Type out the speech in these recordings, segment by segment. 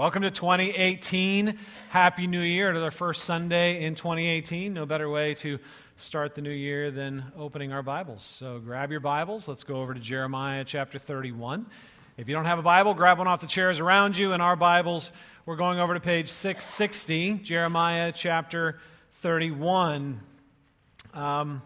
Welcome to 2018. Happy New Year to our first Sunday in 2018. No better way to start the new year than opening our Bibles. So grab your Bibles. Let's go over to Jeremiah chapter 31. If you don't have a Bible, grab one off the chairs around you. In our Bibles, we're going over to page 660, Jeremiah chapter 31. Um,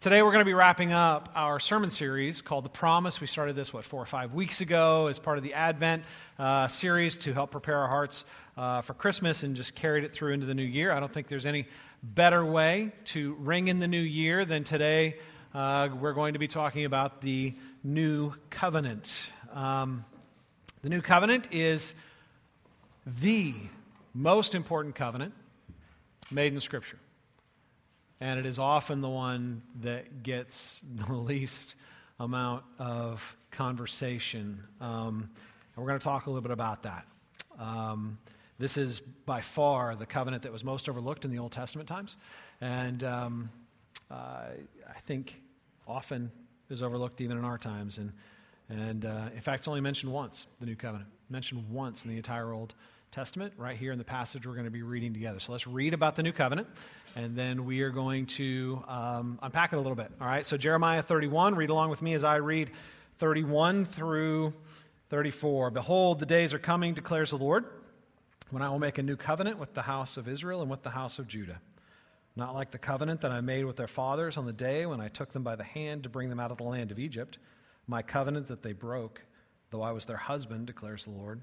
Today, we're going to be wrapping up our sermon series called The Promise. We started this, what, four or five weeks ago as part of the Advent uh, series to help prepare our hearts uh, for Christmas and just carried it through into the new year. I don't think there's any better way to ring in the new year than today. Uh, we're going to be talking about the new covenant. Um, the new covenant is the most important covenant made in Scripture and it is often the one that gets the least amount of conversation. Um, and we're going to talk a little bit about that. Um, this is by far the covenant that was most overlooked in the Old Testament times, and um, uh, I think often is overlooked even in our times. And, and uh, in fact, it's only mentioned once, the new covenant, mentioned once in the entire Old Testament, right here in the passage we're going to be reading together. So let's read about the new covenant, and then we are going to um, unpack it a little bit. All right, so Jeremiah 31, read along with me as I read 31 through 34. Behold, the days are coming, declares the Lord, when I will make a new covenant with the house of Israel and with the house of Judah. Not like the covenant that I made with their fathers on the day when I took them by the hand to bring them out of the land of Egypt, my covenant that they broke, though I was their husband, declares the Lord.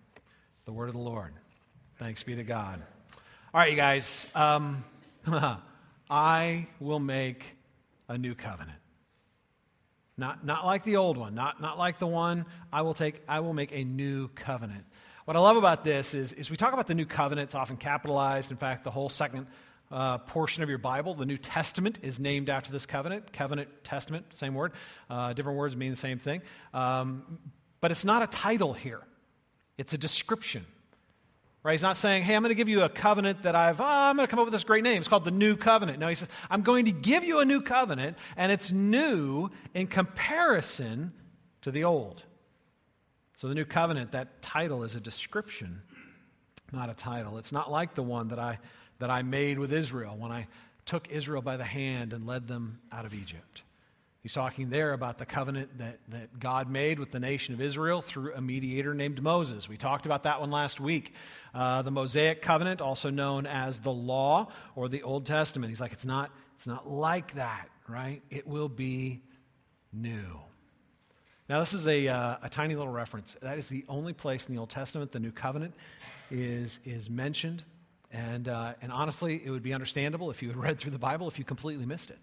The word of the Lord. Thanks be to God. All right, you guys. Um, I will make a new covenant. Not, not like the old one, not, not like the one I will take, I will make a new covenant. What I love about this is, is we talk about the new covenant, it's often capitalized. In fact, the whole second uh, portion of your Bible, the New Testament, is named after this covenant. Covenant, Testament, same word. Uh, different words mean the same thing. Um, but it's not a title here, it's a description. Right? He's not saying, hey, I'm going to give you a covenant that I've, oh, I'm going to come up with this great name. It's called the New Covenant. No, he says, I'm going to give you a new covenant, and it's new in comparison to the old. So the New Covenant, that title is a description, not a title. It's not like the one that I, that I made with Israel when I took Israel by the hand and led them out of Egypt. He's talking there about the covenant that, that God made with the nation of Israel through a mediator named Moses. We talked about that one last week. Uh, the Mosaic covenant, also known as the law or the Old Testament. He's like, it's not, it's not like that, right? It will be new. Now, this is a, uh, a tiny little reference. That is the only place in the Old Testament the new covenant is, is mentioned. And, uh, and honestly, it would be understandable if you had read through the Bible if you completely missed it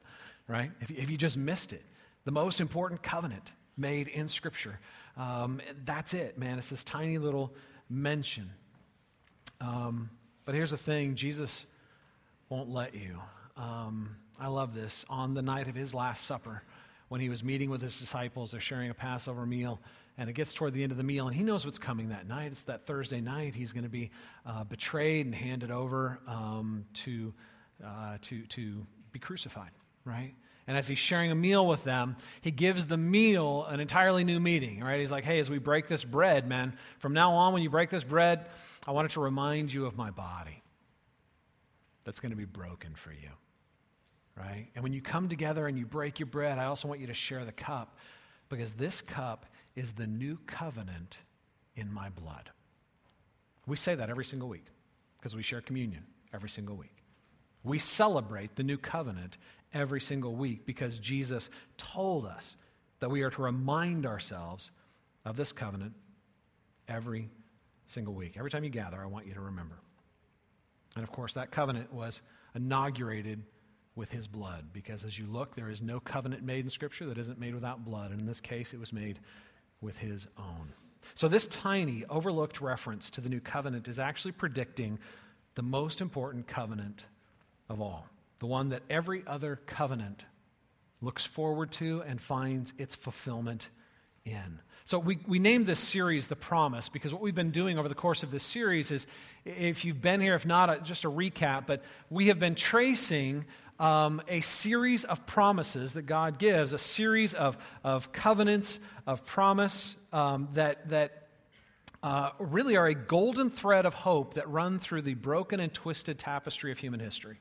right? If, if you just missed it, the most important covenant made in Scripture. Um, that's it, man. It's this tiny little mention. Um, but here's the thing Jesus won't let you. Um, I love this. On the night of his Last Supper, when he was meeting with his disciples, they're sharing a Passover meal, and it gets toward the end of the meal, and he knows what's coming that night. It's that Thursday night. He's going to be uh, betrayed and handed over um, to, uh, to, to be crucified right? And as he's sharing a meal with them, he gives the meal an entirely new meaning, right? He's like, hey, as we break this bread, man, from now on, when you break this bread, I wanted to remind you of my body that's going to be broken for you, right? And when you come together and you break your bread, I also want you to share the cup because this cup is the new covenant in my blood. We say that every single week because we share communion every single week. We celebrate the new covenant every single week because Jesus told us that we are to remind ourselves of this covenant every single week. Every time you gather, I want you to remember. And of course, that covenant was inaugurated with his blood because as you look, there is no covenant made in Scripture that isn't made without blood. And in this case, it was made with his own. So, this tiny, overlooked reference to the new covenant is actually predicting the most important covenant of all, the one that every other covenant looks forward to and finds its fulfillment in. So, we, we named this series The Promise because what we've been doing over the course of this series is, if you've been here, if not, just a recap, but we have been tracing um, a series of promises that God gives, a series of, of covenants of promise um, that, that uh, really are a golden thread of hope that run through the broken and twisted tapestry of human history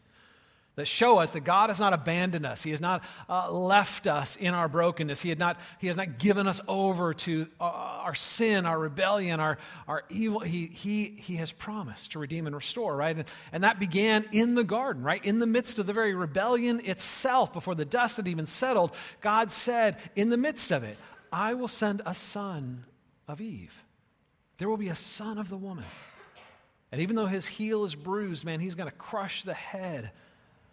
that show us that God has not abandoned us. He has not uh, left us in our brokenness. He, had not, he has not given us over to uh, our sin, our rebellion, our, our evil. He, he, he has promised to redeem and restore, right? And, and that began in the garden, right? In the midst of the very rebellion itself, before the dust had even settled, God said, in the midst of it, I will send a son of Eve. There will be a son of the woman. And even though his heel is bruised, man, he's going to crush the head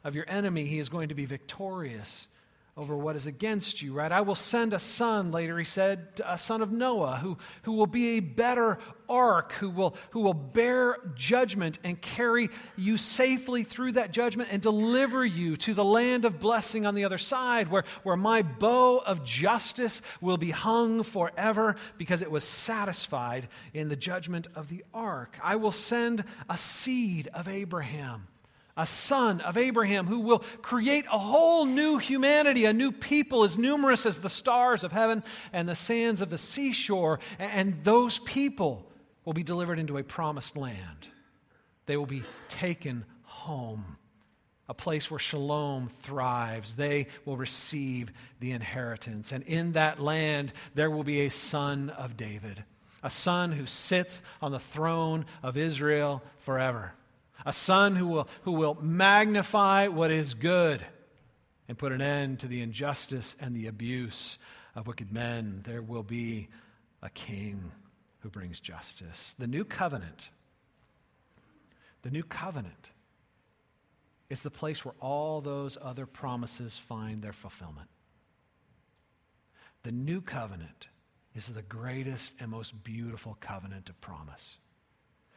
of your enemy, he is going to be victorious over what is against you, right? I will send a son, later he said, a son of Noah, who, who will be a better ark, who will, who will bear judgment and carry you safely through that judgment and deliver you to the land of blessing on the other side, where, where my bow of justice will be hung forever because it was satisfied in the judgment of the ark. I will send a seed of Abraham a son of Abraham who will create a whole new humanity, a new people as numerous as the stars of heaven and the sands of the seashore. And those people will be delivered into a promised land. They will be taken home, a place where shalom thrives. They will receive the inheritance. And in that land, there will be a son of David, a son who sits on the throne of Israel forever a son who will, who will magnify what is good and put an end to the injustice and the abuse of wicked men. There will be a king who brings justice. The new covenant, the new covenant is the place where all those other promises find their fulfillment. The new covenant is the greatest and most beautiful covenant of promise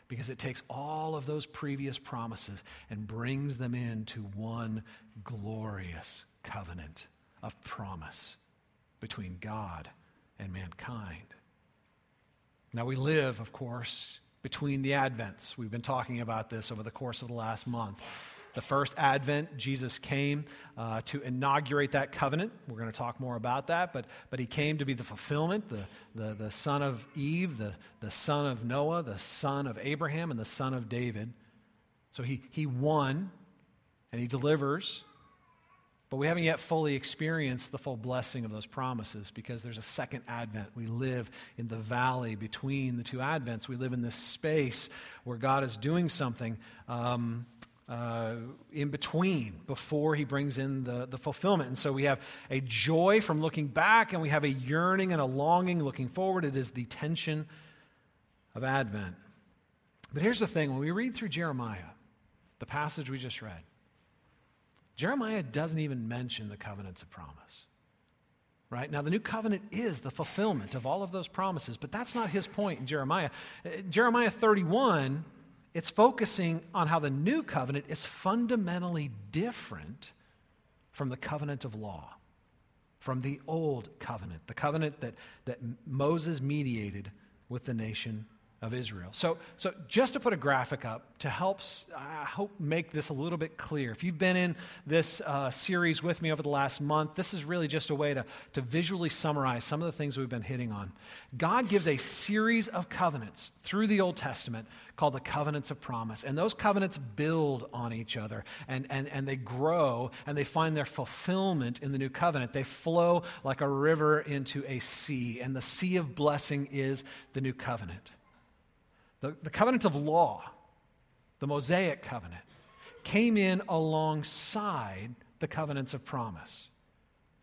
because it takes all of those previous promises and brings them into one glorious covenant of promise between God and mankind. Now, we live, of course, between the Advents. We've been talking about this over the course of the last month the first advent, Jesus came uh, to inaugurate that covenant. We're going to talk more about that, but, but he came to be the fulfillment, the, the, the son of Eve, the, the son of Noah, the son of Abraham, and the son of David. So he, he won and he delivers, but we haven't yet fully experienced the full blessing of those promises because there's a second advent. We live in the valley between the two advents. We live in this space where God is doing something. Um, uh, in between before he brings in the, the fulfillment. And so we have a joy from looking back, and we have a yearning and a longing looking forward. It is the tension of Advent. But here's the thing when we read through Jeremiah, the passage we just read, Jeremiah doesn't even mention the covenants of promise. Right? Now, the new covenant is the fulfillment of all of those promises, but that's not his point in Jeremiah. Uh, Jeremiah 31 it's focusing on how the new covenant is fundamentally different from the covenant of law, from the old covenant, the covenant that, that Moses mediated with the nation of Israel. So, so just to put a graphic up to help, I hope, make this a little bit clear. If you've been in this uh, series with me over the last month, this is really just a way to, to visually summarize some of the things we've been hitting on. God gives a series of covenants through the Old Testament called the covenants of promise. And those covenants build on each other and, and, and they grow and they find their fulfillment in the new covenant. They flow like a river into a sea, and the sea of blessing is the new covenant. The, the covenant of law, the Mosaic covenant, came in alongside the covenants of promise.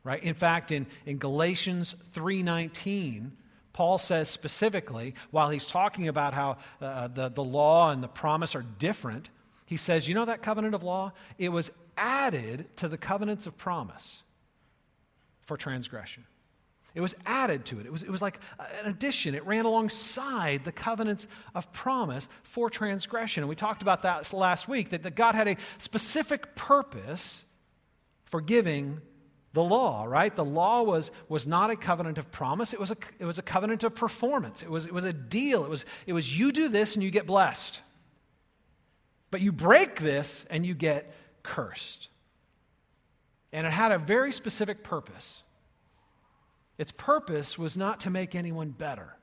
Right? In fact, in, in Galatians 3:19, Paul says specifically, while he's talking about how uh, the, the law and the promise are different, he says, You know that covenant of law? It was added to the covenants of promise for transgression. It was added to it. It was, it was like an addition. It ran alongside the covenants of promise for transgression. And we talked about that last week that, that God had a specific purpose for giving the law, right? The law was, was not a covenant of promise, it was a, it was a covenant of performance. It was, it was a deal. It was, it was you do this and you get blessed. But you break this and you get cursed. And it had a very specific purpose. Its purpose was not to make anyone better,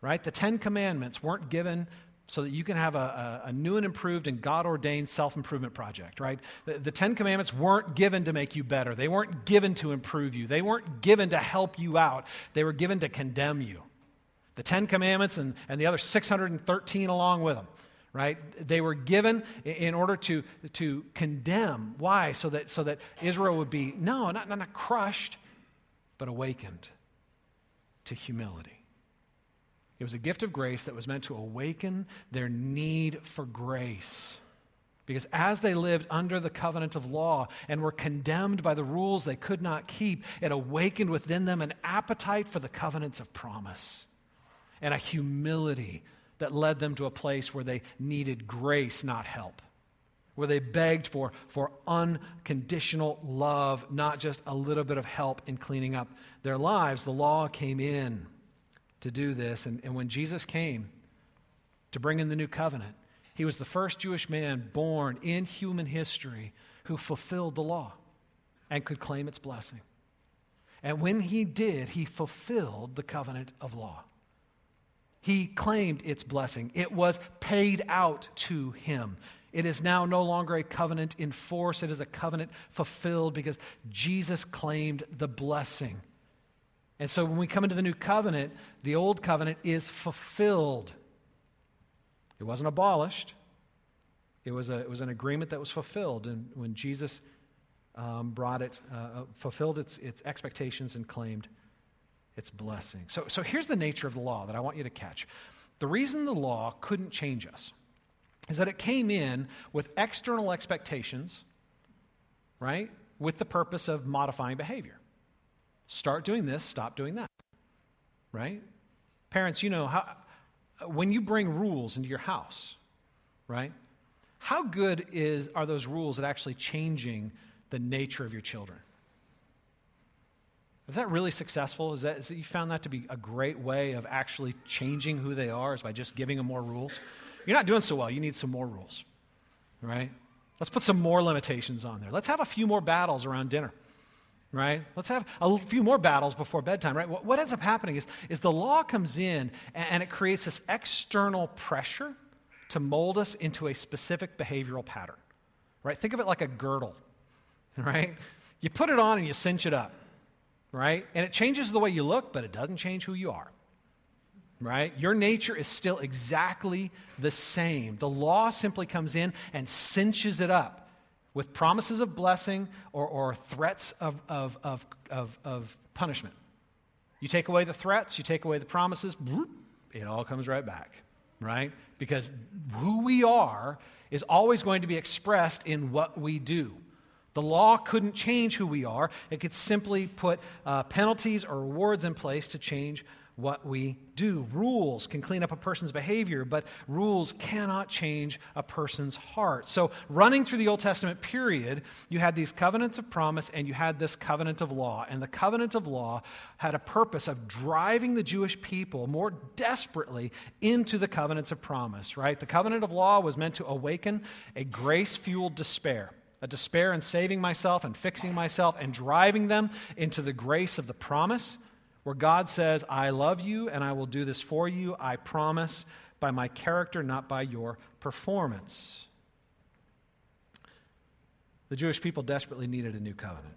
right? The Ten Commandments weren't given so that you can have a, a, a new and improved and God ordained self improvement project, right? The, the, Ten Commandments weren't given to make you better. They weren't given to improve you. They weren't given to help you out. They were given to condemn you. The Ten Commandments and, and the other 613 along with them, right? They were given in order to, to condemn. Why? So that, so that Israel would be, no, not, not, not crushed but awakened to humility. It was a gift of grace that was meant to awaken their need for grace. Because as they lived under the covenant of law and were condemned by the rules they could not keep, it awakened within them an appetite for the covenants of promise and a humility that led them to a place where they needed grace, not help where they begged for, for unconditional love, not just a little bit of help in cleaning up their lives. The law came in to do this. And, and when Jesus came to bring in the new covenant, he was the first Jewish man born in human history who fulfilled the law and could claim its blessing. And when he did, he fulfilled the covenant of law. He claimed its blessing. It was paid out to him. It is now no longer a covenant in force, it is a covenant fulfilled because Jesus claimed the blessing. And so when we come into the new covenant, the old covenant is fulfilled. It wasn't abolished, it was, a, it was an agreement that was fulfilled. And when Jesus um, brought it, uh, uh, fulfilled its, its expectations and claimed its blessing. So, so here's the nature of the law that I want you to catch. The reason the law couldn't change us is that it came in with external expectations, right? With the purpose of modifying behavior. Start doing this, stop doing that, right? Parents, you know, how, when you bring rules into your house, right? How good is, are those rules at actually changing the nature of your children? Is that really successful? Is that, is that you found that to be a great way of actually changing who they are is by just giving them more rules? You're not doing so well. You need some more rules, right? Let's put some more limitations on there. Let's have a few more battles around dinner, right? Let's have a few more battles before bedtime, right? What, ends up happening is, is the law comes in and, and it creates this external pressure to mold us into a specific behavioral pattern, right? Think of it like a girdle, right? You put it on and you cinch it up, right? And it changes the way you look, but it doesn't change who you are right? Your nature is still exactly the same. The law simply comes in and cinches it up with promises of blessing or, or threats of, of, of, of, of punishment. You take away the threats, you take away the promises, it all comes right back, right? Because who we are is always going to be expressed in what we do. The law couldn't change who we are. It could simply put uh, penalties or rewards in place to change what we do. Rules can clean up a person's behavior, but rules cannot change a person's heart. So, running through the Old Testament period, you had these covenants of promise and you had this covenant of law. And the covenant of law had a purpose of driving the Jewish people more desperately into the covenants of promise, right? The covenant of law was meant to awaken a grace fueled despair a despair in saving myself and fixing myself and driving them into the grace of the promise where God says, I love you and I will do this for you. I promise by my character, not by your performance. The Jewish people desperately needed a new covenant.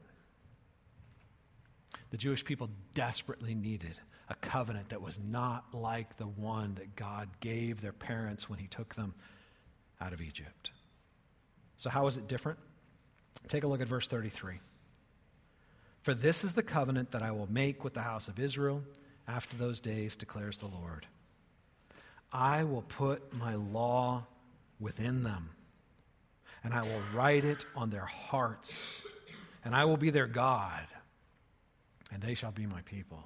The Jewish people desperately needed a covenant that was not like the one that God gave their parents when He took them out of Egypt. So, how is it different? Take a look at verse 33. For this is the covenant that I will make with the house of Israel after those days, declares the Lord. I will put my law within them, and I will write it on their hearts, and I will be their God, and they shall be my people.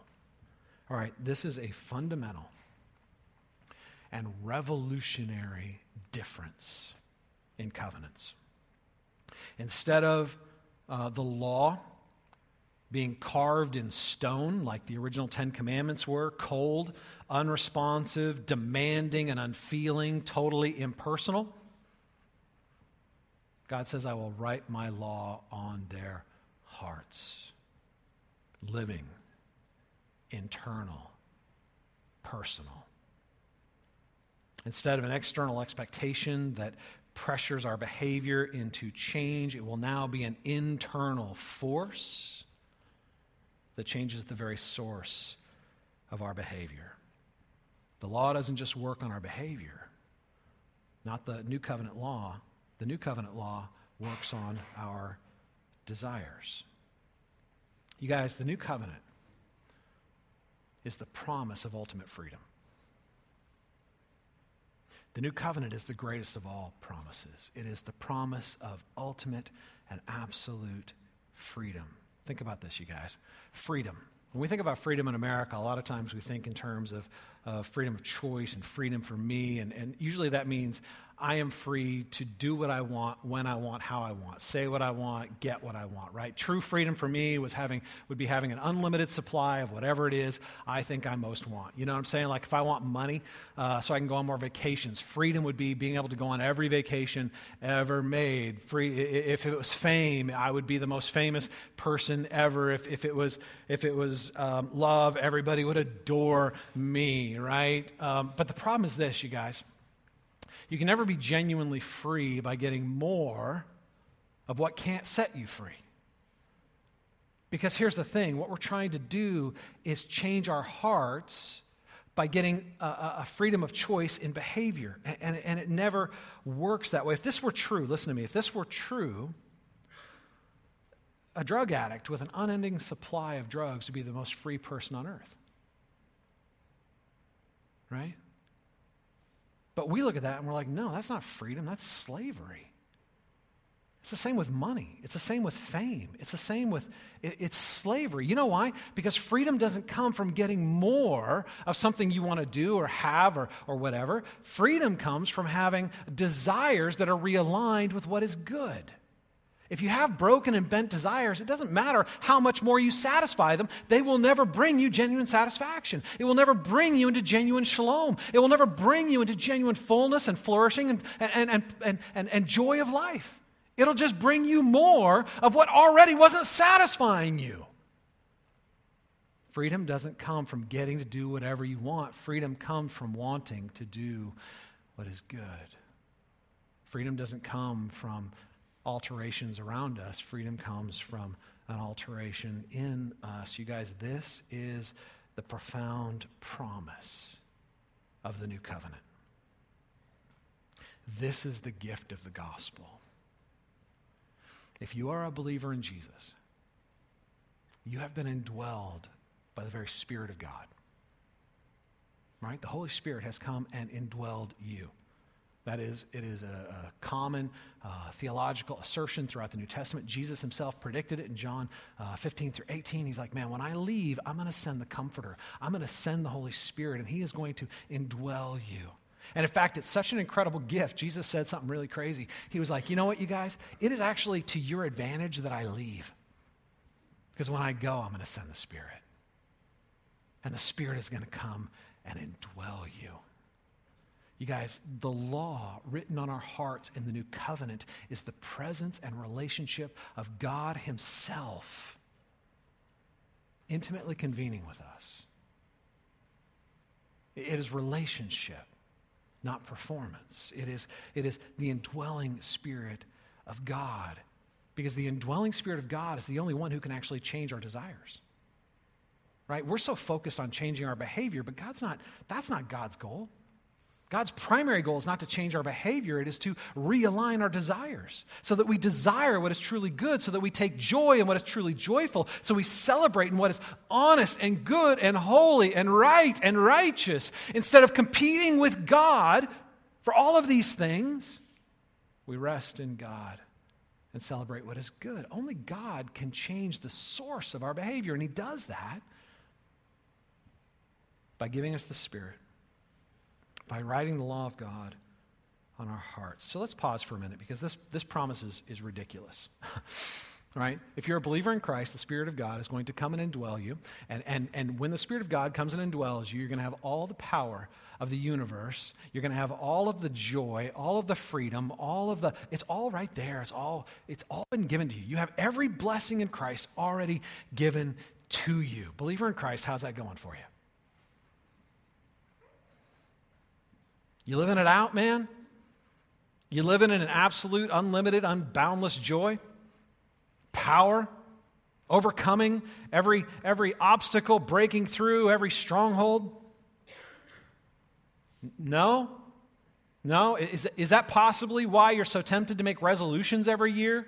All right, this is a fundamental and revolutionary difference in covenants. Instead of uh, the law being carved in stone, like the original Ten Commandments were, cold, unresponsive, demanding, and unfeeling, totally impersonal, God says, I will write my law on their hearts. Living, internal, personal. Instead of an external expectation that pressures our behavior into change, it will now be an internal force that changes the very source of our behavior. The law doesn't just work on our behavior, not the new covenant law. The new covenant law works on our desires. You guys, the new covenant is the promise of ultimate freedom. The new covenant is the greatest of all promises. It is the promise of ultimate and absolute freedom. Think about this, you guys. Freedom. When we think about freedom in America, a lot of times we think in terms of, of freedom of choice and freedom for me, and, and usually that means I am free to do what I want, when I want, how I want, say what I want, get what I want, right? True freedom for me was having, would be having an unlimited supply of whatever it is I think I most want. You know what I'm saying? Like if I want money uh, so I can go on more vacations, freedom would be being able to go on every vacation ever made. Free, if it was fame, I would be the most famous person ever. If, if it was, if it was um, love, everybody would adore me, right? Um, but the problem is this, you guys. You can never be genuinely free by getting more of what can't set you free. Because here's the thing what we're trying to do is change our hearts by getting a, a freedom of choice in behavior. And, and, and it never works that way. If this were true, listen to me, if this were true, a drug addict with an unending supply of drugs would be the most free person on earth. Right? But we look at that and we're like, no, that's not freedom, that's slavery. It's the same with money. It's the same with fame. It's the same with, it's slavery. You know why? Because freedom doesn't come from getting more of something you want to do or have or, or whatever. Freedom comes from having desires that are realigned with what is good. If you have broken and bent desires, it doesn't matter how much more you satisfy them, they will never bring you genuine satisfaction. It will never bring you into genuine shalom. It will never bring you into genuine fullness and flourishing and, and, and, and, and, and joy of life. It'll just bring you more of what already wasn't satisfying you. Freedom doesn't come from getting to do whatever you want, freedom comes from wanting to do what is good. Freedom doesn't come from alterations around us. Freedom comes from an alteration in us. You guys, this is the profound promise of the new covenant. This is the gift of the gospel. If you are a believer in Jesus, you have been indwelled by the very Spirit of God. Right? The Holy Spirit has come and indwelled you. That is, it is a, a common uh, theological assertion throughout the New Testament. Jesus himself predicted it in John uh, 15 through 18. He's like, man, when I leave, I'm going to send the Comforter. I'm going to send the Holy Spirit, and He is going to indwell you. And in fact, it's such an incredible gift. Jesus said something really crazy. He was like, you know what, you guys? It is actually to your advantage that I leave. Because when I go, I'm going to send the Spirit. And the Spirit is going to come and indwell you. You guys, the law written on our hearts in the new covenant is the presence and relationship of God Himself intimately convening with us. It is relationship, not performance. It is, it is the indwelling Spirit of God. Because the indwelling Spirit of God is the only one who can actually change our desires. Right? We're so focused on changing our behavior, but God's not, that's not God's goal. God's primary goal is not to change our behavior, it is to realign our desires so that we desire what is truly good, so that we take joy in what is truly joyful, so we celebrate in what is honest and good and holy and right and righteous. Instead of competing with God for all of these things, we rest in God and celebrate what is good. Only God can change the source of our behavior, and He does that by giving us the Spirit, by writing the law of God on our hearts. So let's pause for a minute because this, this promise is, is ridiculous. right? If you're a believer in Christ, the Spirit of God is going to come and indwell you. And, and, and when the Spirit of God comes and indwells you, you're going to have all the power of the universe. You're going to have all of the joy, all of the freedom, all of the, it's all right there. It's all, it's all been given to you. You have every blessing in Christ already given to you. Believer in Christ, how's that going for you? You living it out, man? You living in an absolute, unlimited, unboundless joy? Power? Overcoming every, every obstacle, breaking through every stronghold? No? No? Is, is that possibly why you're so tempted to make resolutions every year?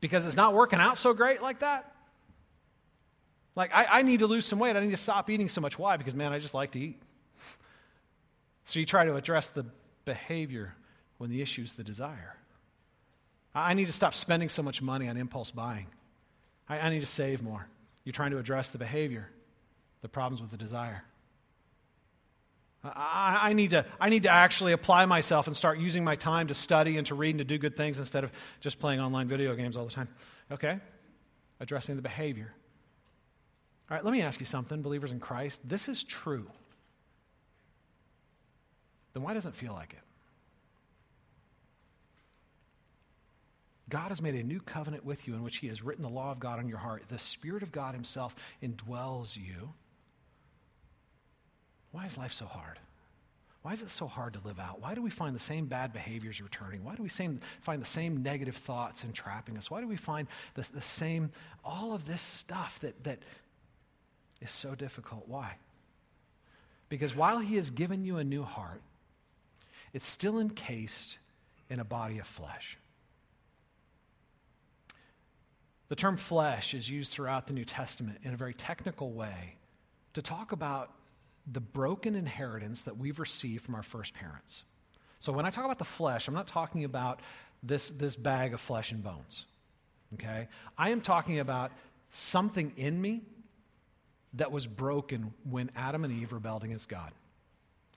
Because it's not working out so great like that? Like, I, I need to lose some weight. I need to stop eating so much. Why? Because, man, I just like to eat. So you try to address the behavior when the issue is the desire. I need to stop spending so much money on impulse buying. I, need to save more. You're trying to address the behavior, the problems with the desire. I, need to, I need to actually apply myself and start using my time to study and to read and to do good things instead of just playing online video games all the time. Okay? Addressing the behavior. All right, let me ask you something, believers in Christ. This is true then why doesn't it feel like it? God has made a new covenant with you in which He has written the law of God on your heart. The Spirit of God Himself indwells you. Why is life so hard? Why is it so hard to live out? Why do we find the same bad behaviors returning? Why do we same, find the same negative thoughts entrapping us? Why do we find the, the same, all of this stuff that, that is so difficult? Why? Because while He has given you a new heart, it's still encased in a body of flesh. The term flesh is used throughout the New Testament in a very technical way to talk about the broken inheritance that we've received from our first parents. So when I talk about the flesh, I'm not talking about this, this bag of flesh and bones. Okay? I am talking about something in me that was broken when Adam and Eve rebelled against God.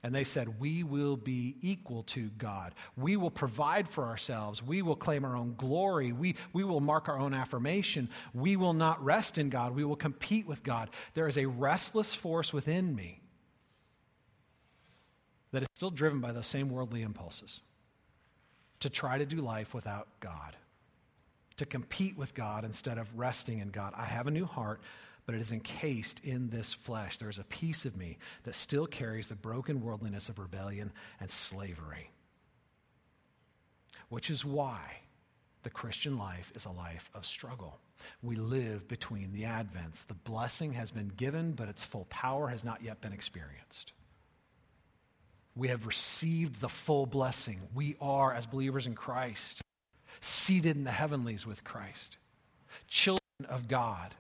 And they said, We will be equal to God. We will provide for ourselves. We will claim our own glory. We, we will mark our own affirmation. We will not rest in God. We will compete with God. There is a restless force within me that is still driven by those same worldly impulses to try to do life without God, to compete with God instead of resting in God. I have a new heart but it is encased in this flesh. There is a piece of me that still carries the broken worldliness of rebellion and slavery. Which is why the Christian life is a life of struggle. We live between the advents. The blessing has been given, but its full power has not yet been experienced. We have received the full blessing. We are, as believers in Christ, seated in the heavenlies with Christ, children of God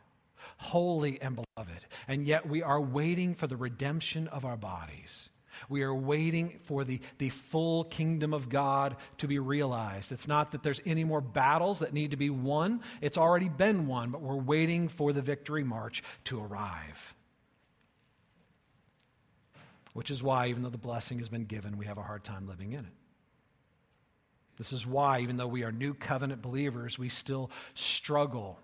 holy and beloved. And yet we are waiting for the redemption of our bodies. We are waiting for the, the full kingdom of God to be realized. It's not that there's any more battles that need to be won, it's already been won, but we're waiting for the victory march to arrive. Which is why, even though the blessing has been given, we have a hard time living in it. This is why, even though we are new covenant believers, we still struggle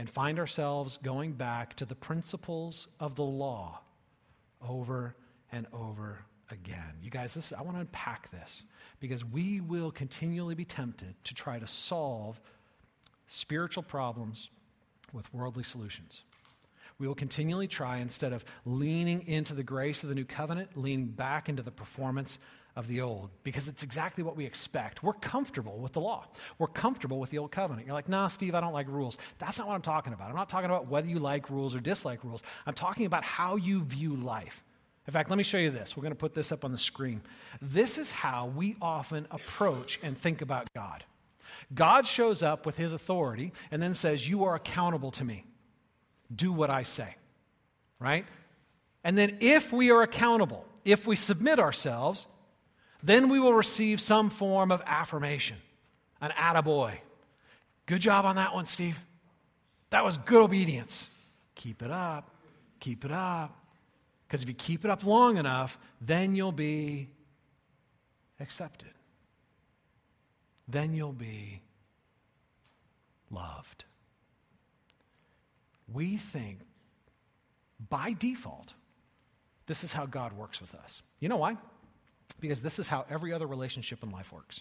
and find ourselves going back to the principles of the law over and over again. You guys, this, I want to unpack this because we will continually be tempted to try to solve spiritual problems with worldly solutions. We will continually try, instead of leaning into the grace of the new covenant, leaning back into the performance of the old because it's exactly what we expect. We're comfortable with the law. We're comfortable with the old covenant. You're like, nah, Steve, I don't like rules. That's not what I'm talking about. I'm not talking about whether you like rules or dislike rules. I'm talking about how you view life. In fact, let me show you this. We're going to put this up on the screen. This is how we often approach and think about God. God shows up with his authority and then says, You are accountable to me. Do what I say. Right? And then, if we are accountable, if we submit ourselves, then we will receive some form of affirmation. an attaboy. Good job on that one, Steve. That was good obedience. Keep it up. Keep it up. Because if you keep it up long enough, then you'll be accepted. Then you'll be loved. We think by default, this is how God works with us. You know why? Because this is how every other relationship in life works.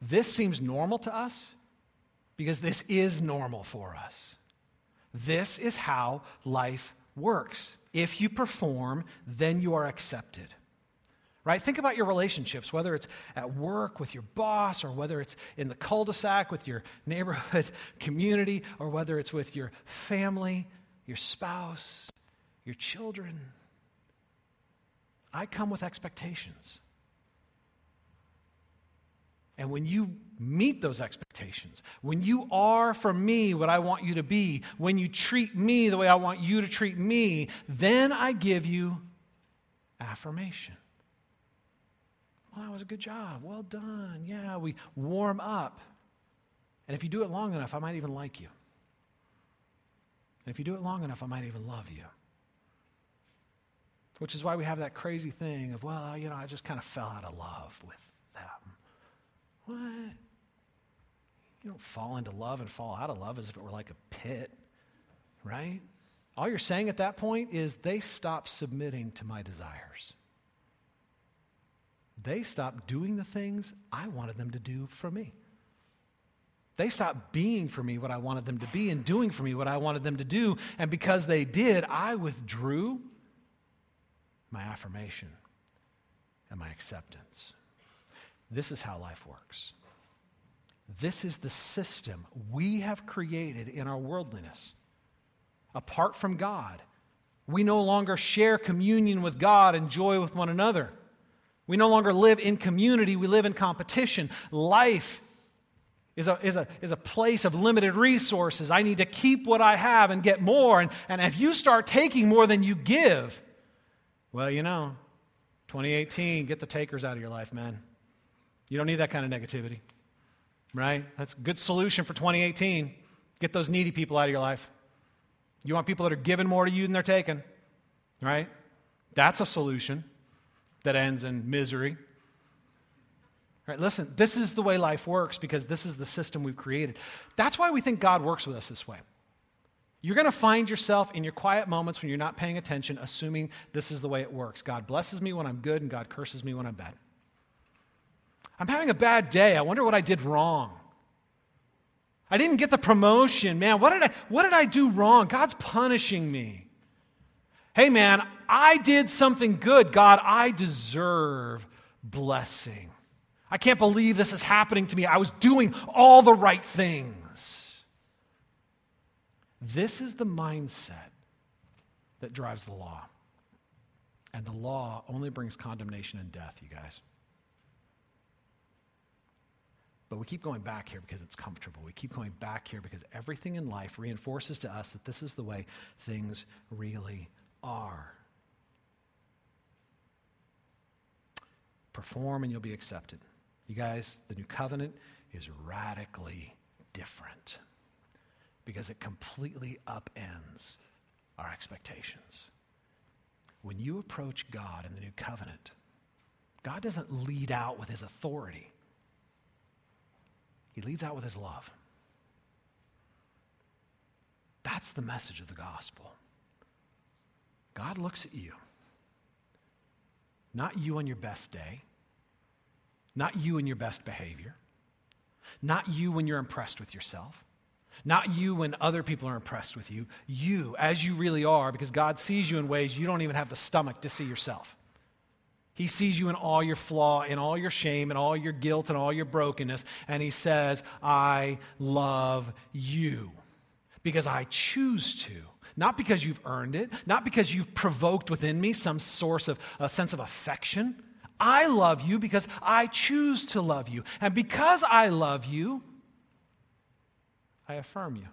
This seems normal to us because this is normal for us. This is how life works. If you perform, then you are accepted. Right? Think about your relationships, whether it's at work with your boss, or whether it's in the cul de sac with your neighborhood community, or whether it's with your family, your spouse, your children. I come with expectations. And when you meet those expectations, when you are for me what I want you to be, when you treat me the way I want you to treat me, then I give you affirmation. Well, that was a good job. Well done. Yeah, we warm up. And if you do it long enough, I might even like you. And if you do it long enough, I might even love you. Which is why we have that crazy thing of, well, you know, I just kind of fell out of love with them. what? You don't fall into love and fall out of love as if it were like a pit, right? All you're saying at that point is they stopped submitting to my desires. They stopped doing the things I wanted them to do for me. They stopped being for me what I wanted them to be and doing for me what I wanted them to do. And because they did, I withdrew my affirmation and my acceptance. This is how life works. This is the system we have created in our worldliness. Apart from God, we no longer share communion with God and joy with one another. We no longer live in community, we live in competition. Life is a, is a, is a place of limited resources. I need to keep what I have and get more. And, and if you start taking more than you give, well, you know, 2018, get the takers out of your life, man. You don't need that kind of negativity, right? That's a good solution for 2018. Get those needy people out of your life. You want people that are giving more to you than they're taking, right? That's a solution that ends in misery. Right, listen, this is the way life works because this is the system we've created. That's why we think God works with us this way. You're going to find yourself in your quiet moments when you're not paying attention, assuming this is the way it works. God blesses me when I'm good, and God curses me when I'm bad. I'm having a bad day. I wonder what I did wrong. I didn't get the promotion. Man, what did I, what did I do wrong? God's punishing me. Hey, man, I did something good. God, I deserve blessing. I can't believe this is happening to me. I was doing all the right things. This is the mindset that drives the law. And the law only brings condemnation and death, you guys. But we keep going back here because it's comfortable. We keep going back here because everything in life reinforces to us that this is the way things really are. Perform and you'll be accepted. You guys, the new covenant is radically different because it completely upends our expectations. When you approach God in the new covenant, God doesn't lead out with his authority, he leads out with his love. That's the message of the gospel. God looks at you, not you on your best day not you in your best behavior. Not you when you're impressed with yourself. Not you when other people are impressed with you. You as you really are, because God sees you in ways you don't even have the stomach to see yourself. He sees you in all your flaw, in all your shame, in all your guilt, and all your brokenness. And He says, I love you because I choose to. Not because you've earned it, not because you've provoked within me some source of a sense of affection, I love you because I choose to love you. And because I love you, I affirm you.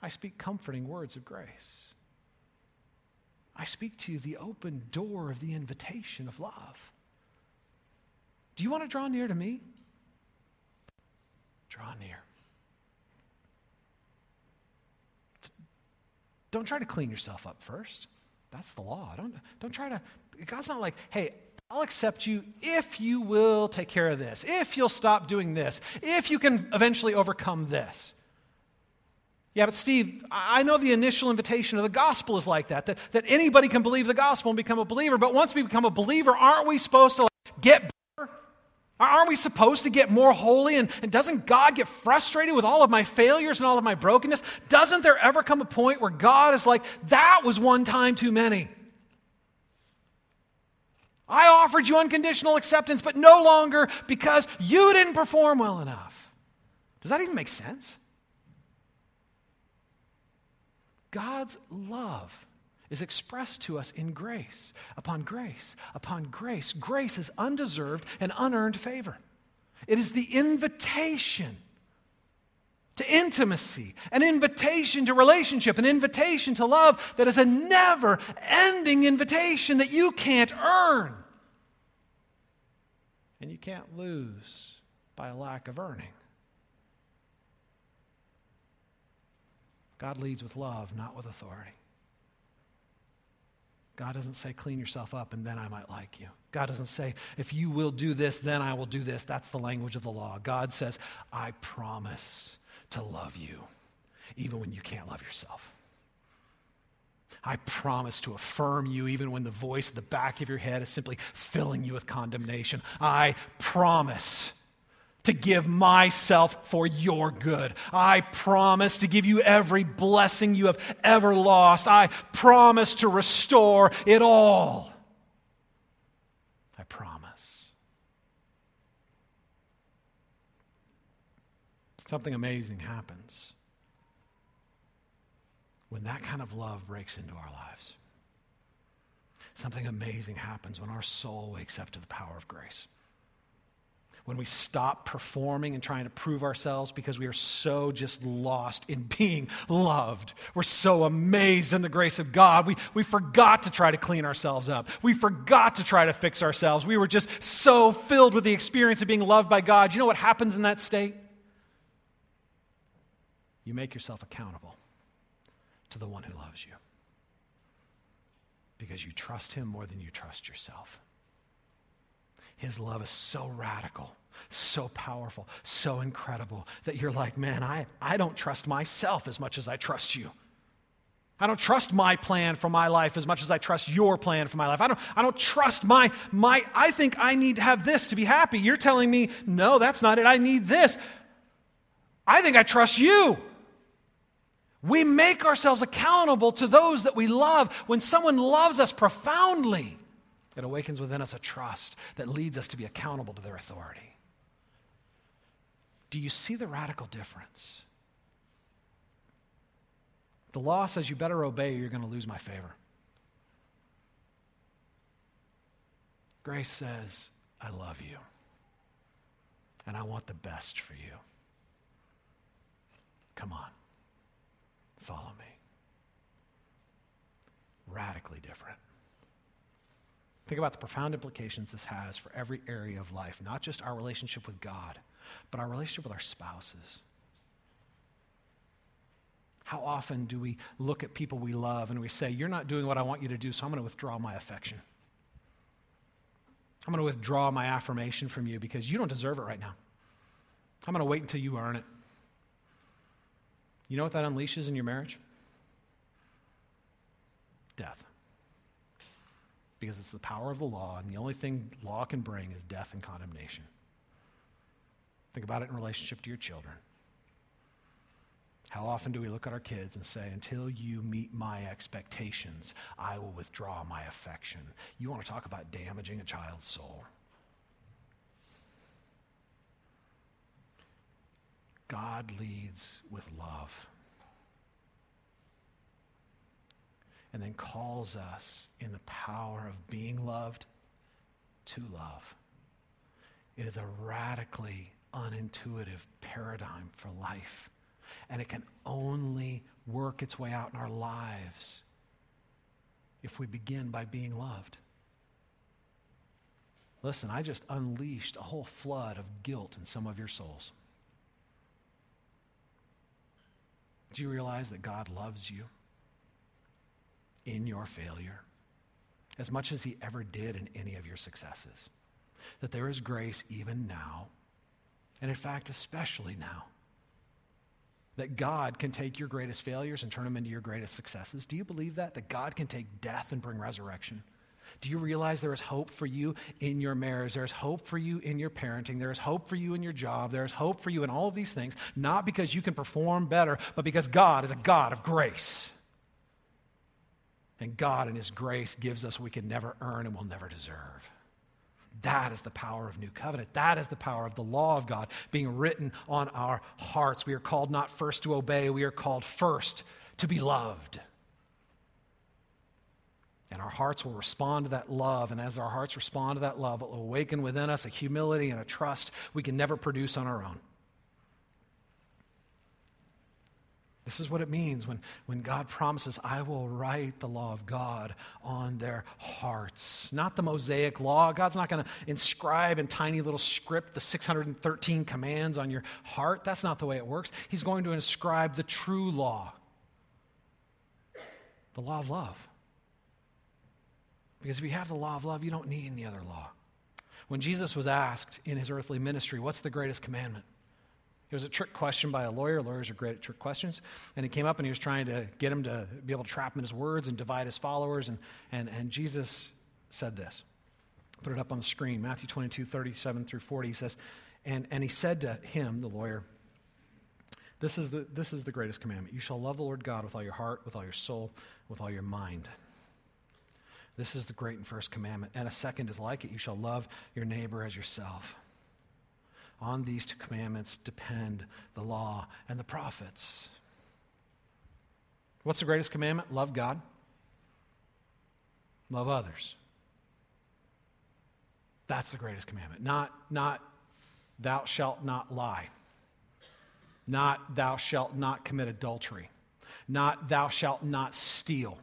I speak comforting words of grace. I speak to you the open door of the invitation of love. Do you want to draw near to me? Draw near. Don't try to clean yourself up first. That's the law. Don't, don't try to. God's not like, hey, I'll accept you if you will take care of this, if you'll stop doing this, if you can eventually overcome this. Yeah, but Steve, I know the initial invitation of the gospel is like that, that, that anybody can believe the gospel and become a believer, but once we become a believer, aren't we supposed to like, get better? Aren't we supposed to get more holy? And, and, doesn't God get frustrated with all of my failures and all of my brokenness? Doesn't there ever come a point where God is like, that was one time too many? I offered you unconditional acceptance, but no longer because you didn't perform well enough. Does that even make sense? God's love is expressed to us in grace, upon grace, upon grace. Grace is undeserved and unearned favor. It is the invitation to intimacy, an invitation to relationship, an invitation to love that is a never ending invitation that you can't earn. And you can't lose by a lack of earning. God leads with love, not with authority. God doesn't say, clean yourself up and then I might like you. God doesn't say, if you will do this, then I will do this. That's the language of the law. God says, I promise to love you, even when you can't love yourself. I promise to affirm you even when the voice at the back of your head is simply filling you with condemnation. I promise to give myself for your good. I promise to give you every blessing you have ever lost. I promise to restore it all. I promise. Something amazing happens when that kind of love breaks into our lives. Something amazing happens when our soul wakes up to the power of grace when we stop performing and trying to prove ourselves because we are so just lost in being loved. We're so amazed in the grace of God. We, we forgot to try to clean ourselves up. We forgot to try to fix ourselves. We were just so filled with the experience of being loved by God. You know what happens in that state? You make yourself accountable to the one who loves you because you trust him more than you trust yourself. His love is so radical, so powerful, so incredible that you're like, man, I, I don't trust myself as much as I trust you. I don't trust my plan for my life as much as I trust your plan for my life. I don't, I don't trust my, my, I think I need to have this to be happy. You're telling me, no, that's not it. I need this. I think I trust you. We make ourselves accountable to those that we love. When someone loves us profoundly, it awakens within us a trust that leads us to be accountable to their authority. Do you see the radical difference? The law says you better obey or you're going to lose my favor. Grace says, I love you and I want the best for you. Come on, follow me. Radically different. Think about the profound implications this has for every area of life, not just our relationship with God, but our relationship with our spouses. How often do we look at people we love and we say, You're not doing what I want you to do, so I'm going to withdraw my affection? I'm going to withdraw my affirmation from you because you don't deserve it right now. I'm going to wait until you earn it. You know what that unleashes in your marriage? Death because it's the power of the law, and the only thing law can bring is death and condemnation. Think about it in relationship to your children. How often do we look at our kids and say, Until you meet my expectations, I will withdraw my affection? You want to talk about damaging a child's soul. God leads with love. and then calls us in the power of being loved to love. It is a radically unintuitive paradigm for life, and it can only work its way out in our lives if we begin by being loved. listen, I just unleashed a whole flood of guilt in some of your souls. Do you realize that God loves you in your failure as much as He ever did in any of your successes? That there is grace even now, and in fact, especially now. That God can take your greatest failures and turn them into your greatest successes. Do you believe that? That God can take death and bring resurrection? Do you realize there is hope for you in your marriage? There is hope for you in your parenting. There is hope for you in your job. There is hope for you in all of these things, not because you can perform better, but because God is a God of grace. And God, in His grace, gives us what we can never earn and will never deserve. That is the power of new covenant. That is the power of the law of God being written on our hearts. We are called not first to obey, we are called first to be loved. And our hearts will respond to that love. And as our hearts respond to that love, it will awaken within us a humility and a trust we can never produce on our own. This is what it means when, when God promises, I will write the law of God on their hearts. Not the Mosaic law. God's not going to inscribe in tiny little script the 613 commands on your heart. That's not the way it works. He's going to inscribe the true law, the law of love. Because if you have the law of love, you don't need any other law. When Jesus was asked in his earthly ministry, What's the greatest commandment? It was a trick question by a lawyer. Lawyers are great at trick questions. And he came up and he was trying to get him to be able to trap him in his words and divide his followers. And, and, and Jesus said this. Put it up on the screen Matthew 22, 37 through 40. He says, and, and he said to him, the lawyer, this is the, this is the greatest commandment. You shall love the Lord God with all your heart, with all your soul, with all your mind. This is the great and first commandment. And a second is like it you shall love your neighbor as yourself. On these two commandments depend the law and the prophets. What's the greatest commandment? Love God, love others. That's the greatest commandment. Not, not thou shalt not lie. Not thou shalt not commit adultery. Not thou shalt not steal.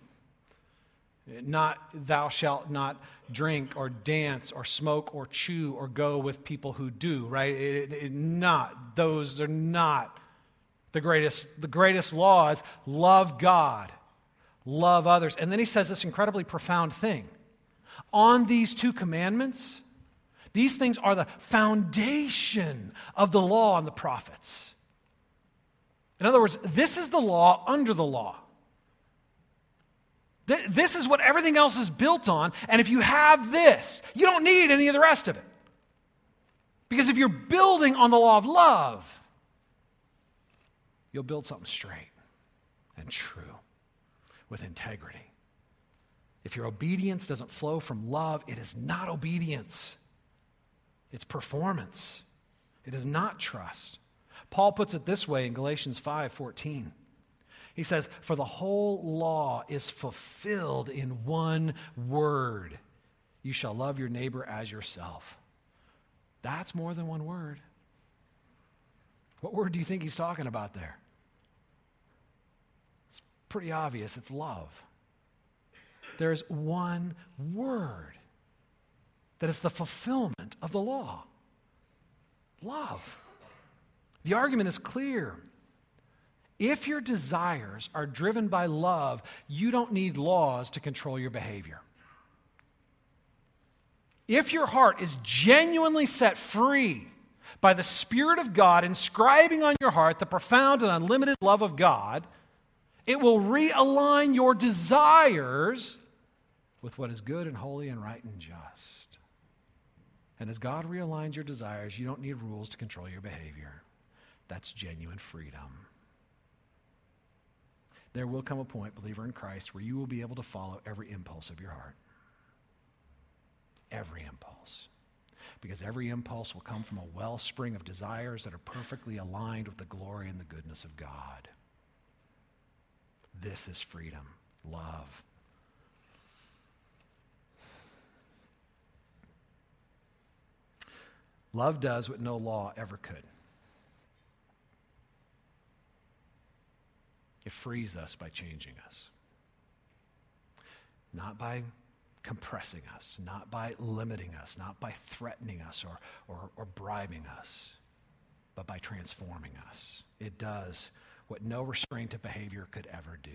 Not thou shalt not drink or dance or smoke or chew or go with people who do, right? It, it, it, not. Those are not the greatest. The greatest laws love God, love others. And then he says this incredibly profound thing. On these two commandments, these things are the foundation of the law and the prophets. In other words, this is the law under the law. This is what everything else is built on. And if you have this, you don't need any of the rest of it. Because if you're building on the law of love, you'll build something straight and true with integrity. If your obedience doesn't flow from love, it is not obedience, it's performance. It is not trust. Paul puts it this way in Galatians 5 14. He says, For the whole law is fulfilled in one word you shall love your neighbor as yourself. That's more than one word. What word do you think he's talking about there? It's pretty obvious it's love. There's one word that is the fulfillment of the law love. The argument is clear. If your desires are driven by love, you don't need laws to control your behavior. If your heart is genuinely set free by the Spirit of God inscribing on your heart the profound and unlimited love of God, it will realign your desires with what is good and holy and right and just. And as God realigns your desires, you don't need rules to control your behavior. That's genuine freedom there will come a point, believer in Christ, where you will be able to follow every impulse of your heart. Every impulse. Because every impulse will come from a wellspring of desires that are perfectly aligned with the glory and the goodness of God. This is freedom, love. Love does what no law ever could. It frees us by changing us. Not by compressing us, not by limiting us, not by threatening us or, or, or bribing us, but by transforming us. It does what no restraint of behavior could ever do.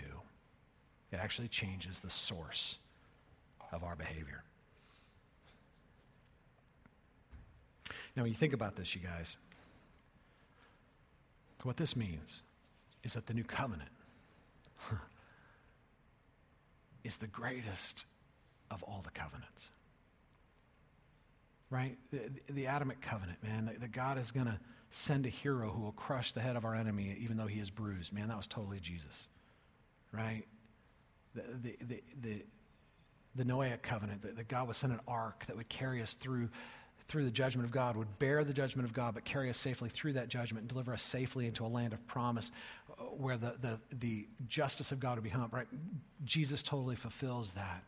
It actually changes the source of our behavior. Now, when you think about this, you guys, what this means is that the new covenant is the greatest of all the covenants. Right? The, the Adamic covenant, man, that, that God is going to send a hero who will crush the head of our enemy even though he is bruised. Man, that was totally Jesus. Right? The, the, the, the, the Noahic covenant, that, that God would send an ark that would carry us through through the judgment of God, would bear the judgment of God, but carry us safely through that judgment and deliver us safely into a land of promise uh, where the, the, the justice of God would be hung up, right? Jesus totally fulfills that.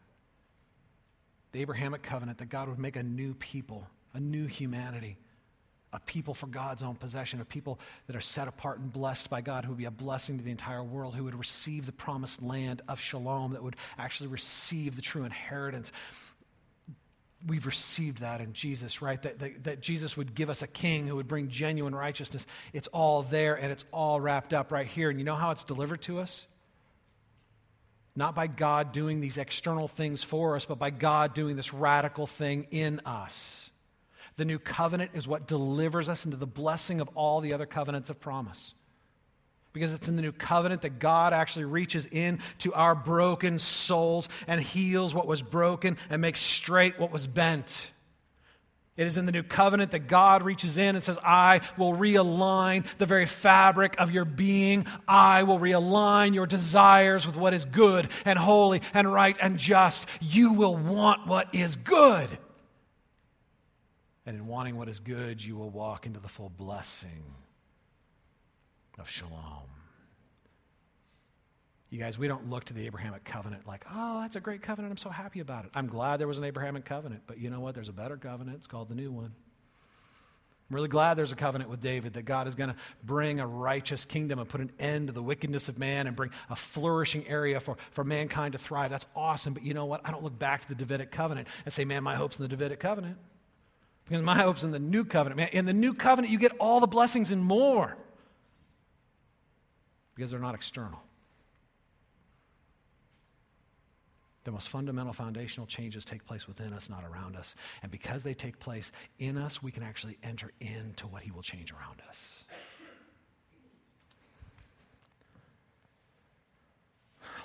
The Abrahamic covenant that God would make a new people, a new humanity, a people for God's own possession, a people that are set apart and blessed by God, who would be a blessing to the entire world, who would receive the promised land of shalom, that would actually receive the true inheritance we've received that in Jesus, right? That, that, that, Jesus would give us a king who would bring genuine righteousness. It's all there and it's all wrapped up right here. And you know how it's delivered to us? Not by God doing these external things for us, but by God doing this radical thing in us. The new covenant is what delivers us into the blessing of all the other covenants of promise because it's in the new covenant that God actually reaches in to our broken souls and heals what was broken and makes straight what was bent. It is in the new covenant that God reaches in and says, I will realign the very fabric of your being. I will realign your desires with what is good and holy and right and just. You will want what is good. And in wanting what is good, you will walk into the full blessing of shalom. You guys, we don't look to the Abrahamic covenant like, oh, that's a great covenant. I'm so happy about it. I'm glad there was an Abrahamic covenant, but you know what? There's a better covenant. It's called the new one. I'm really glad there's a covenant with David that God is going to bring a righteous kingdom and put an end to the wickedness of man and bring a flourishing area for, for mankind to thrive. That's awesome. But you know what? I don't look back to the Davidic covenant and say, man, my hope's in the Davidic covenant. Because my hope's in the new covenant. Man, in the new covenant, you get all the blessings and more because they're not external. The most fundamental foundational changes take place within us, not around us. And because they take place in us, we can actually enter into what He will change around us.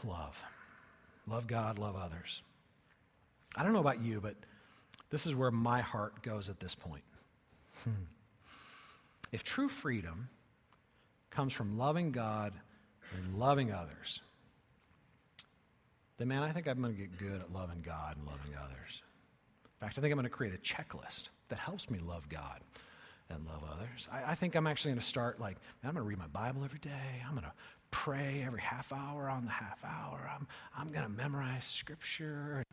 Love. Love God, love others. I don't know about you, but this is where my heart goes at this point. Hmm. If true freedom comes from loving God and loving others, then man, I think I'm going to get good at loving God and loving others. In fact, I think I'm going to create a checklist that helps me love God and love others. I, I think I'm actually going to start like, man, I'm going to read my Bible every day. I'm going to pray every half hour on the half hour. I'm, I'm going to memorize scripture.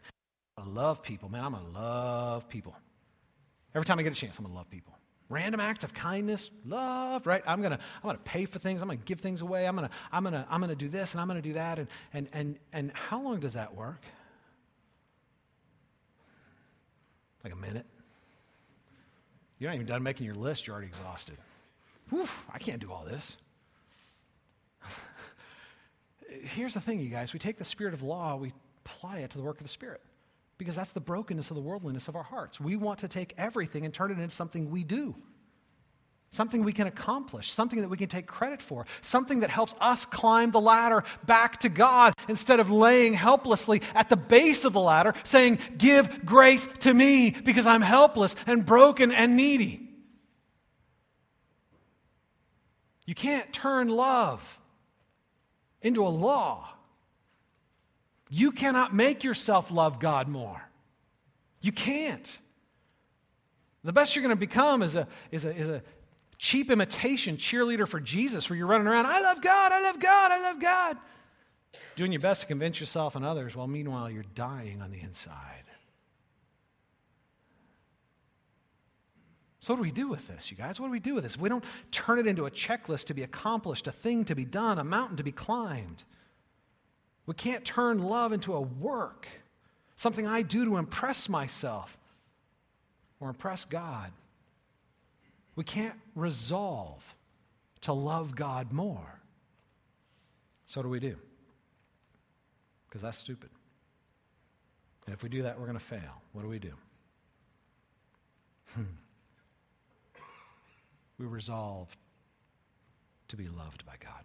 I love people. Man, I'm going to love people. Every time I get a chance, I'm going to love people random acts of kindness, love, right? I'm gonna, I'm gonna pay for things, I'm gonna give things away, I'm gonna, I'm gonna, I'm gonna do this and I'm gonna do that. And and and and how long does that work? Like a minute. You're not even done making your list, you're already exhausted. Whew, I can't do all this. Here's the thing, you guys. We take the spirit of law, we apply it to the work of the Spirit because that's the brokenness of the worldliness of our hearts. We want to take everything and turn it into something we do, something we can accomplish, something that we can take credit for, something that helps us climb the ladder back to God instead of laying helplessly at the base of the ladder saying, Give grace to me because I'm helpless and broken and needy. You can't turn love into a law. You cannot make yourself love God more. You can't. The best you're going to become is a, is a, is a cheap imitation cheerleader for Jesus where you're running around, I love God, I love God, I love God. Doing your best to convince yourself and others while meanwhile you're dying on the inside. So, what do we do with this, you guys? What do we do with this? We don't turn it into a checklist to be accomplished, a thing to be done, a mountain to be climbed. We can't turn love into a work. something I do to impress myself or impress God. We can't resolve to love God more. So, what do we do? Because that's stupid. And if we do that, we're going to fail. What do we do? Hmm. We resolve to be loved by God.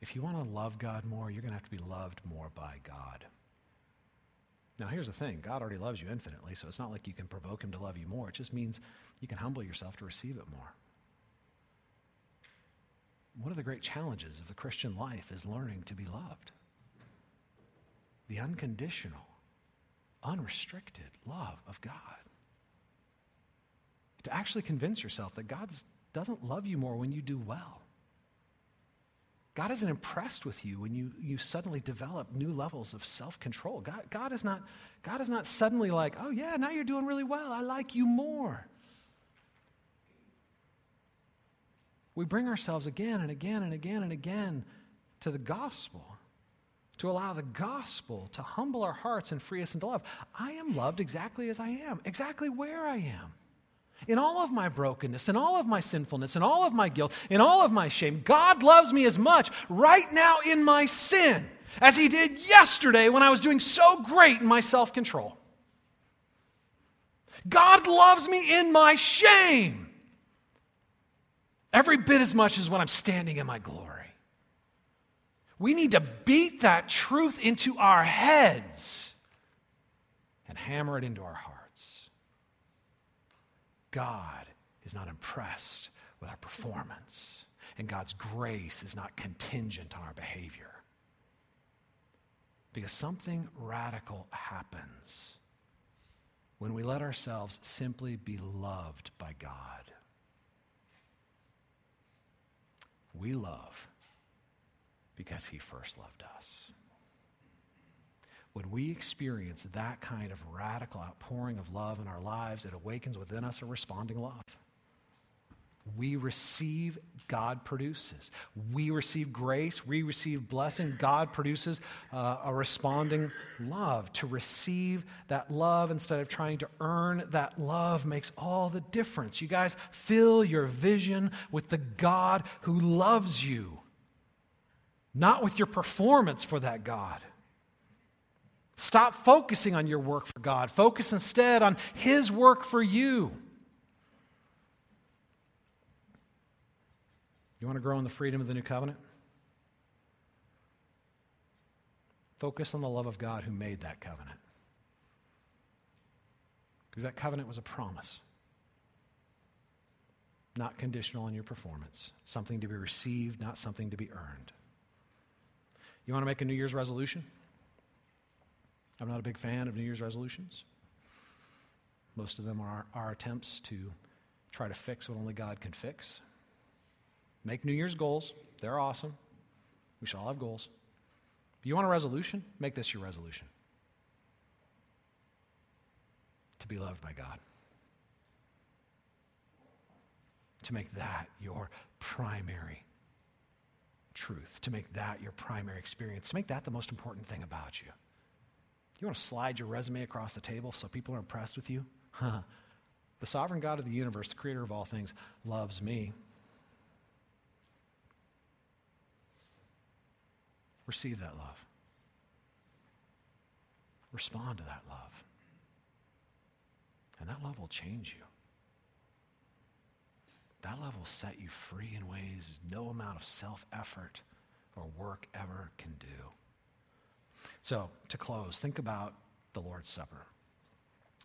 If you want to love God more, you're going to have to be loved more by God. Now, here's the thing God already loves you infinitely, so it's not like you can provoke Him to love you more. It just means you can humble yourself to receive it more. One of the great challenges of the Christian life is learning to be loved. The unconditional, unrestricted love of God. To actually convince yourself that God doesn't love you more when you do well. God isn't impressed with you when you, you suddenly develop new levels of self control. God, God, is not, God is not suddenly like, oh, yeah, now you're doing really well. I like you more. We bring ourselves again and again and again and again to the gospel to allow the gospel to humble our hearts and free us into love. I am loved exactly as I am, exactly where I am. In all of my brokenness, in all of my sinfulness, in all of my guilt, in all of my shame, God loves me as much right now in my sin as He did yesterday when I was doing so great in my self control. God loves me in my shame every bit as much as when I'm standing in my glory. We need to beat that truth into our heads and hammer it into our hearts. God is not impressed with our performance, and God's grace is not contingent on our behavior. Because something radical happens when we let ourselves simply be loved by God. We love because he first loved us. When we experience that kind of radical outpouring of love in our lives, it awakens within us a responding love. We receive, God produces. We receive grace, we receive blessing. God produces uh, a responding love. To receive that love instead of trying to earn that love makes all the difference. You guys fill your vision with the God who loves you, not with your performance for that God. Stop focusing on your work for God. Focus instead on His work for you. You want to grow in the freedom of the new covenant? Focus on the love of God who made that covenant. Because that covenant was a promise, not conditional on your performance, something to be received, not something to be earned. You want to make a New Year's resolution? I'm not a big fan of New Year's resolutions. Most of them are, are attempts to try to fix what only God can fix. Make New Year's goals. They're awesome. We should all have goals. You want a resolution? Make this your resolution to be loved by God. To make that your primary truth, to make that your primary experience, to make that the most important thing about you. You want to slide your resume across the table so people are impressed with you? the sovereign God of the universe, the creator of all things, loves me. Receive that love. Respond to that love. And that love will change you. That love will set you free in ways no amount of self effort or work ever can do. So, to close, think about the Lord's Supper.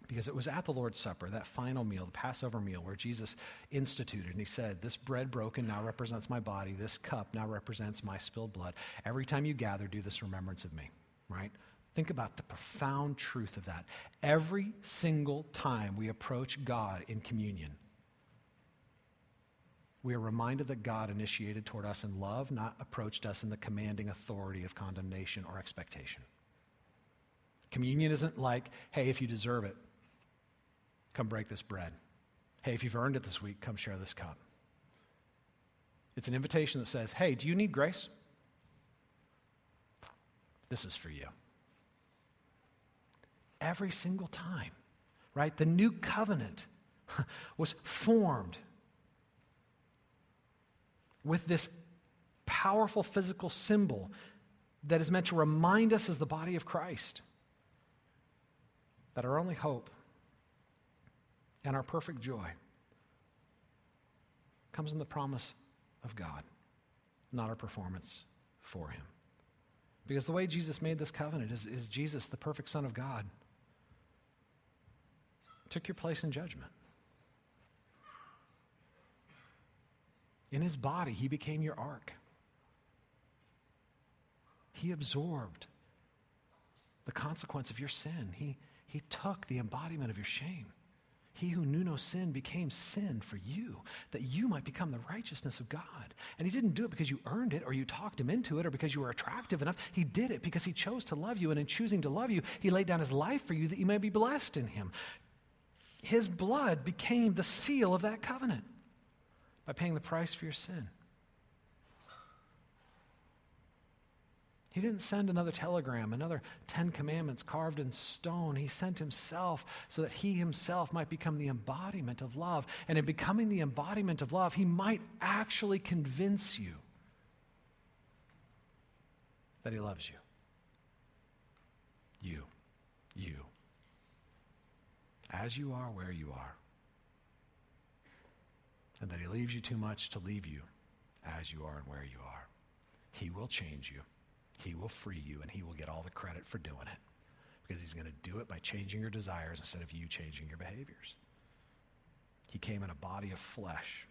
Because it was at the Lord's Supper, that final meal, the Passover meal, where Jesus instituted and he said, This bread broken now represents my body, this cup now represents my spilled blood. Every time you gather, do this remembrance of me, right? Think about the profound truth of that. Every single time we approach God in communion, we are reminded that God initiated toward us in love, not approached us in the commanding authority of condemnation or expectation. Communion isn't like, hey, if you deserve it, come break this bread. Hey, if you've earned it this week, come share this cup. It's an invitation that says, hey, do you need grace? This is for you. Every single time, right? The new covenant was formed with this powerful physical symbol that is meant to remind us as the body of Christ that our only hope and our perfect joy comes in the promise of God, not our performance for Him. Because the way Jesus made this covenant is, is Jesus, the perfect Son of God, took your place in judgment. In his body, he became your ark. He absorbed the consequence of your sin. He, he took the embodiment of your shame. He who knew no sin became sin for you, that you might become the righteousness of God. And he didn't do it because you earned it or you talked him into it or because you were attractive enough. He did it because he chose to love you. And in choosing to love you, he laid down his life for you that you may be blessed in him. His blood became the seal of that covenant by paying the price for your sin. He didn't send another telegram, another Ten Commandments carved in stone. He sent himself so that he himself might become the embodiment of love. And in becoming the embodiment of love, he might actually convince you that he loves you. You. You. As you are, where you are. And that he leaves you too much to leave you as you are and where you are. He will change you. He will free you and he will get all the credit for doing it because he's going to do it by changing your desires instead of you changing your behaviors. He came in a body of flesh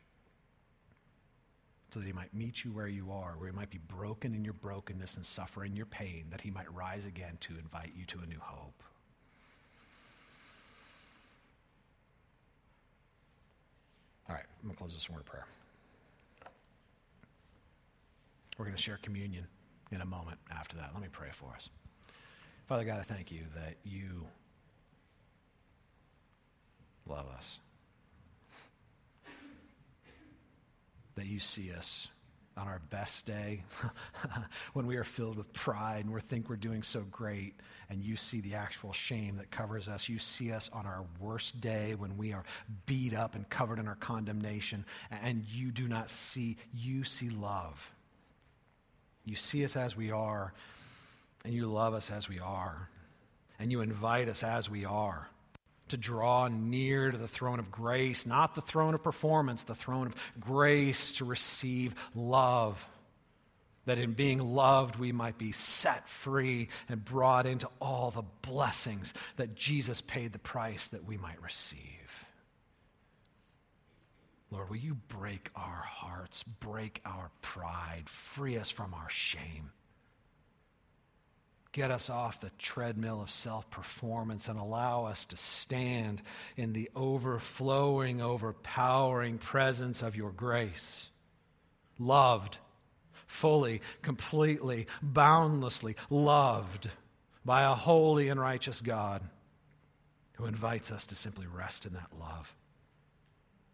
so that he might meet you where you are, where he might be broken in your brokenness and suffer in your pain, that he might rise again to invite you to a new hope. All right, I'm going to close this word of prayer. We're going to share communion in a moment after that. Let me pray for us. Father God, I thank you that you love us, that you see us on our best day when we are filled with pride and we think we're doing so great and you see the actual shame that covers us you see us on our worst day when we are beat up and covered in our condemnation and you do not see you see love. You see us as we are, and you love us as we are, and you invite us as we are to draw near to the throne of grace, not the throne of performance, the throne of grace to receive love. That in being loved, we might be set free and brought into all the blessings that Jesus paid the price that we might receive. Lord, will you break our hearts, break our pride, free us from our shame? Get us off the treadmill of self performance and allow us to stand in the overflowing, overpowering presence of your grace. Loved, fully, completely, boundlessly loved by a holy and righteous God who invites us to simply rest in that love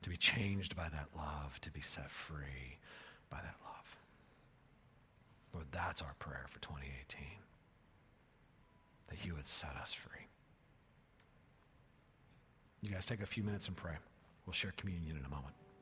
to be changed by that love, to be set free by that love. Lord, that's our prayer for 2018 that you would set us free. You guys take a few minutes and pray. We'll share communion in a moment.